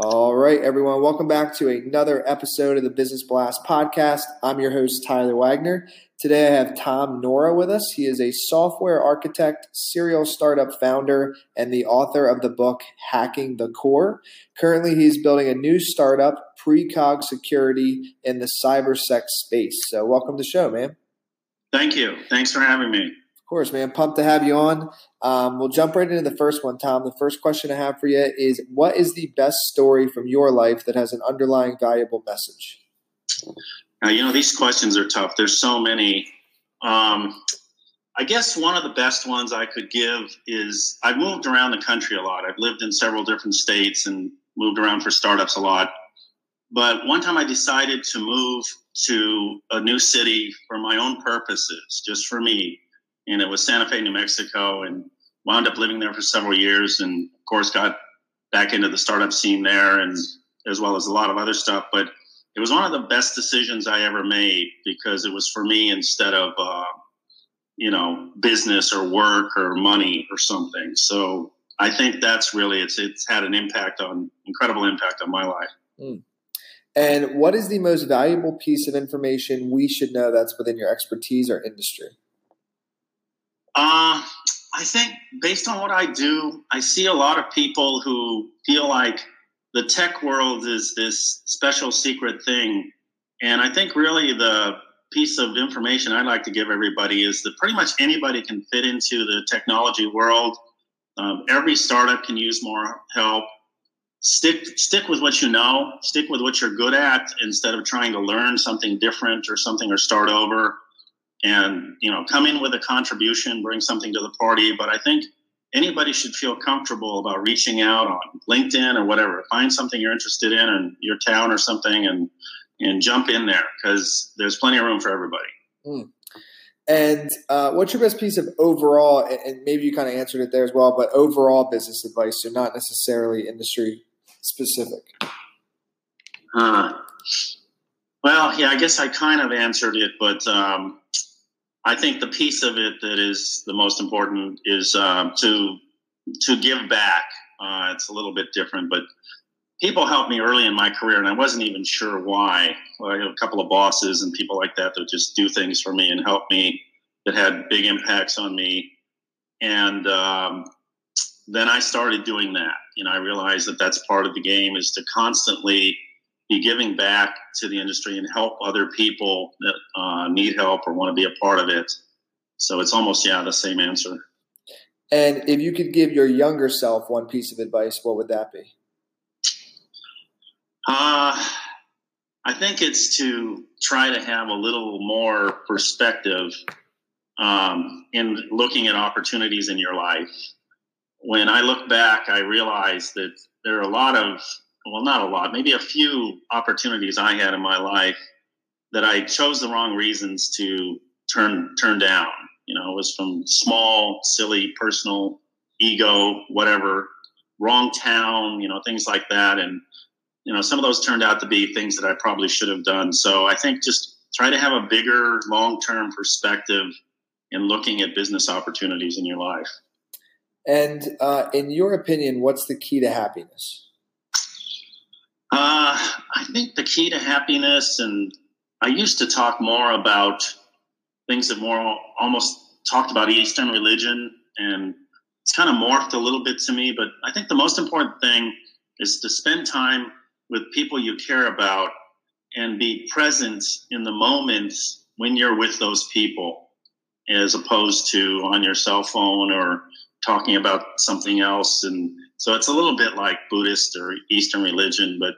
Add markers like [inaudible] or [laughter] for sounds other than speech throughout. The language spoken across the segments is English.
All right, everyone. Welcome back to another episode of the Business Blast podcast. I'm your host, Tyler Wagner. Today I have Tom Nora with us. He is a software architect, serial startup founder, and the author of the book Hacking the Core. Currently, he's building a new startup, Precog Security, in the cybersec space. So, welcome to the show, man. Thank you. Thanks for having me course, man. Pumped to have you on. Um, we'll jump right into the first one, Tom. The first question I have for you is What is the best story from your life that has an underlying valuable message? Now, you know, these questions are tough. There's so many. Um, I guess one of the best ones I could give is I've moved around the country a lot. I've lived in several different states and moved around for startups a lot. But one time I decided to move to a new city for my own purposes, just for me and it was Santa Fe, New Mexico, and wound up living there for several years, and of course got back into the startup scene there, and as well as a lot of other stuff. But it was one of the best decisions I ever made because it was for me instead of uh, you know business or work or money or something. So I think that's really it's it's had an impact on incredible impact on my life. Mm. And what is the most valuable piece of information we should know that's within your expertise or industry? Uh, I think based on what I do, I see a lot of people who feel like the tech world is this special secret thing. And I think really the piece of information I'd like to give everybody is that pretty much anybody can fit into the technology world. Um, every startup can use more help. Stick stick with what you know. Stick with what you're good at instead of trying to learn something different or something or start over and you know come in with a contribution bring something to the party. But i think anybody should feel comfortable about reaching out on linkedin or whatever. Find something you're interested in in your town or something and and jump in there because there's plenty of room for everybody. Mm. and uh, what's your best piece of overall and maybe you kind of answered it there as well but overall business advice so not necessarily industry specific? Uh, well yeah i guess i kind of answered it but um, I think the piece of it that is the most important is uh, to to give back. Uh, it's a little bit different, but people helped me early in my career, and I wasn't even sure why. Well, I have a couple of bosses and people like that that just do things for me and help me that had big impacts on me. And um, then I started doing that. You know, I realized that that's part of the game is to constantly be giving back to the industry and help other people that uh, need help or want to be a part of it. So it's almost yeah the same answer. And if you could give your younger self one piece of advice, what would that be? Uh, I think it's to try to have a little more perspective um, in looking at opportunities in your life. When I look back, I realize that there are a lot of well, not a lot, maybe a few opportunities I had in my life that I chose the wrong reasons to turn turn down. You know, it was from small, silly, personal ego, whatever, wrong town, you know, things like that. And, you know, some of those turned out to be things that I probably should have done. So I think just try to have a bigger long term perspective in looking at business opportunities in your life. And uh, in your opinion, what's the key to happiness? Uh, I think the key to happiness, and I used to talk more about things that more almost talked about Eastern religion, and it's kind of morphed a little bit to me. But I think the most important thing is to spend time with people you care about and be present in the moments when you're with those people, as opposed to on your cell phone or talking about something else. And so it's a little bit like Buddhist or Eastern religion, but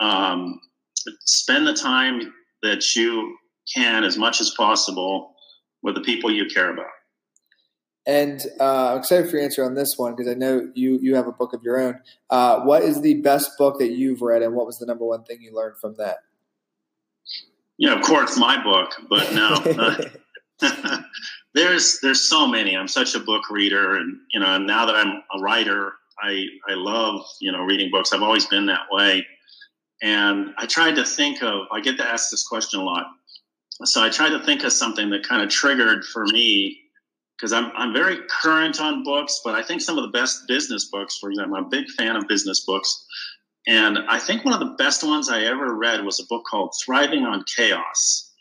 um, spend the time that you can as much as possible with the people you care about. And uh, I'm excited for your answer on this one because I know you you have a book of your own. Uh, what is the best book that you've read, and what was the number one thing you learned from that? Yeah, of course, my book, but no. [laughs] [laughs] there's there's so many. I'm such a book reader, and you know, now that I'm a writer, I I love you know reading books. I've always been that way, and I tried to think of. I get to ask this question a lot, so I tried to think of something that kind of triggered for me because I'm I'm very current on books, but I think some of the best business books, for example, I'm a big fan of business books. And I think one of the best ones I ever read was a book called Thriving on Chaos.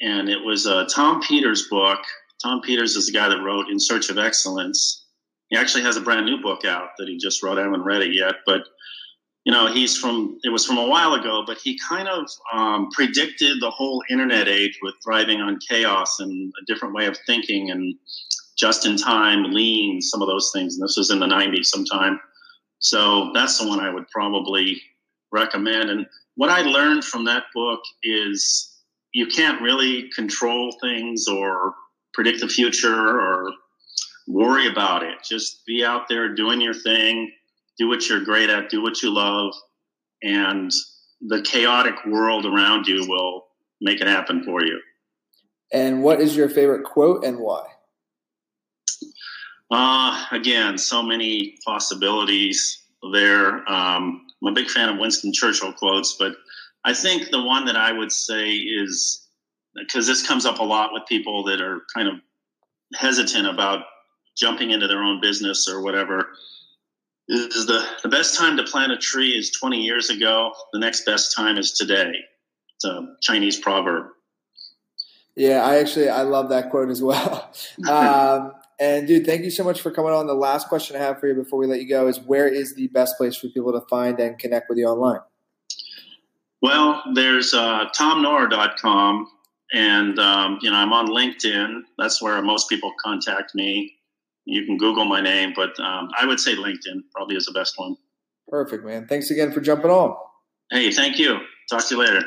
And it was a Tom Peters book Tom Peters is the guy that wrote In Search of Excellence. He actually has a brand new book out that he just wrote. I haven't read it yet, but you know, he's from. It was from a while ago, but he kind of um, predicted the whole internet age with thriving on chaos and a different way of thinking and just in time, lean, some of those things. And this was in the '90s sometime. So that's the one I would probably recommend. And what I learned from that book is you can't really control things or predict the future or worry about it. Just be out there doing your thing, do what you're great at, do what you love, and the chaotic world around you will make it happen for you. And what is your favorite quote and why? Uh, again, so many possibilities there. Um, I'm a big fan of Winston Churchill quotes, but I think the one that I would say is because this comes up a lot with people that are kind of hesitant about jumping into their own business or whatever is the, the best time to plant a tree is 20 years ago. The next best time is today. It's a chinese proverb. Yeah i actually i love that quote as well. [laughs] Um, and dude thank you so much for coming on. The last question i have for you before we let you go is where is the best place for people to find and connect with you online? Well there's uh, tomnora.com and, um, you know, I'm on LinkedIn. That's where most people contact me. You can Google my name, but um, I would say LinkedIn probably is the best one. Perfect, man. Thanks again for jumping on. Hey, thank you. Talk to you later.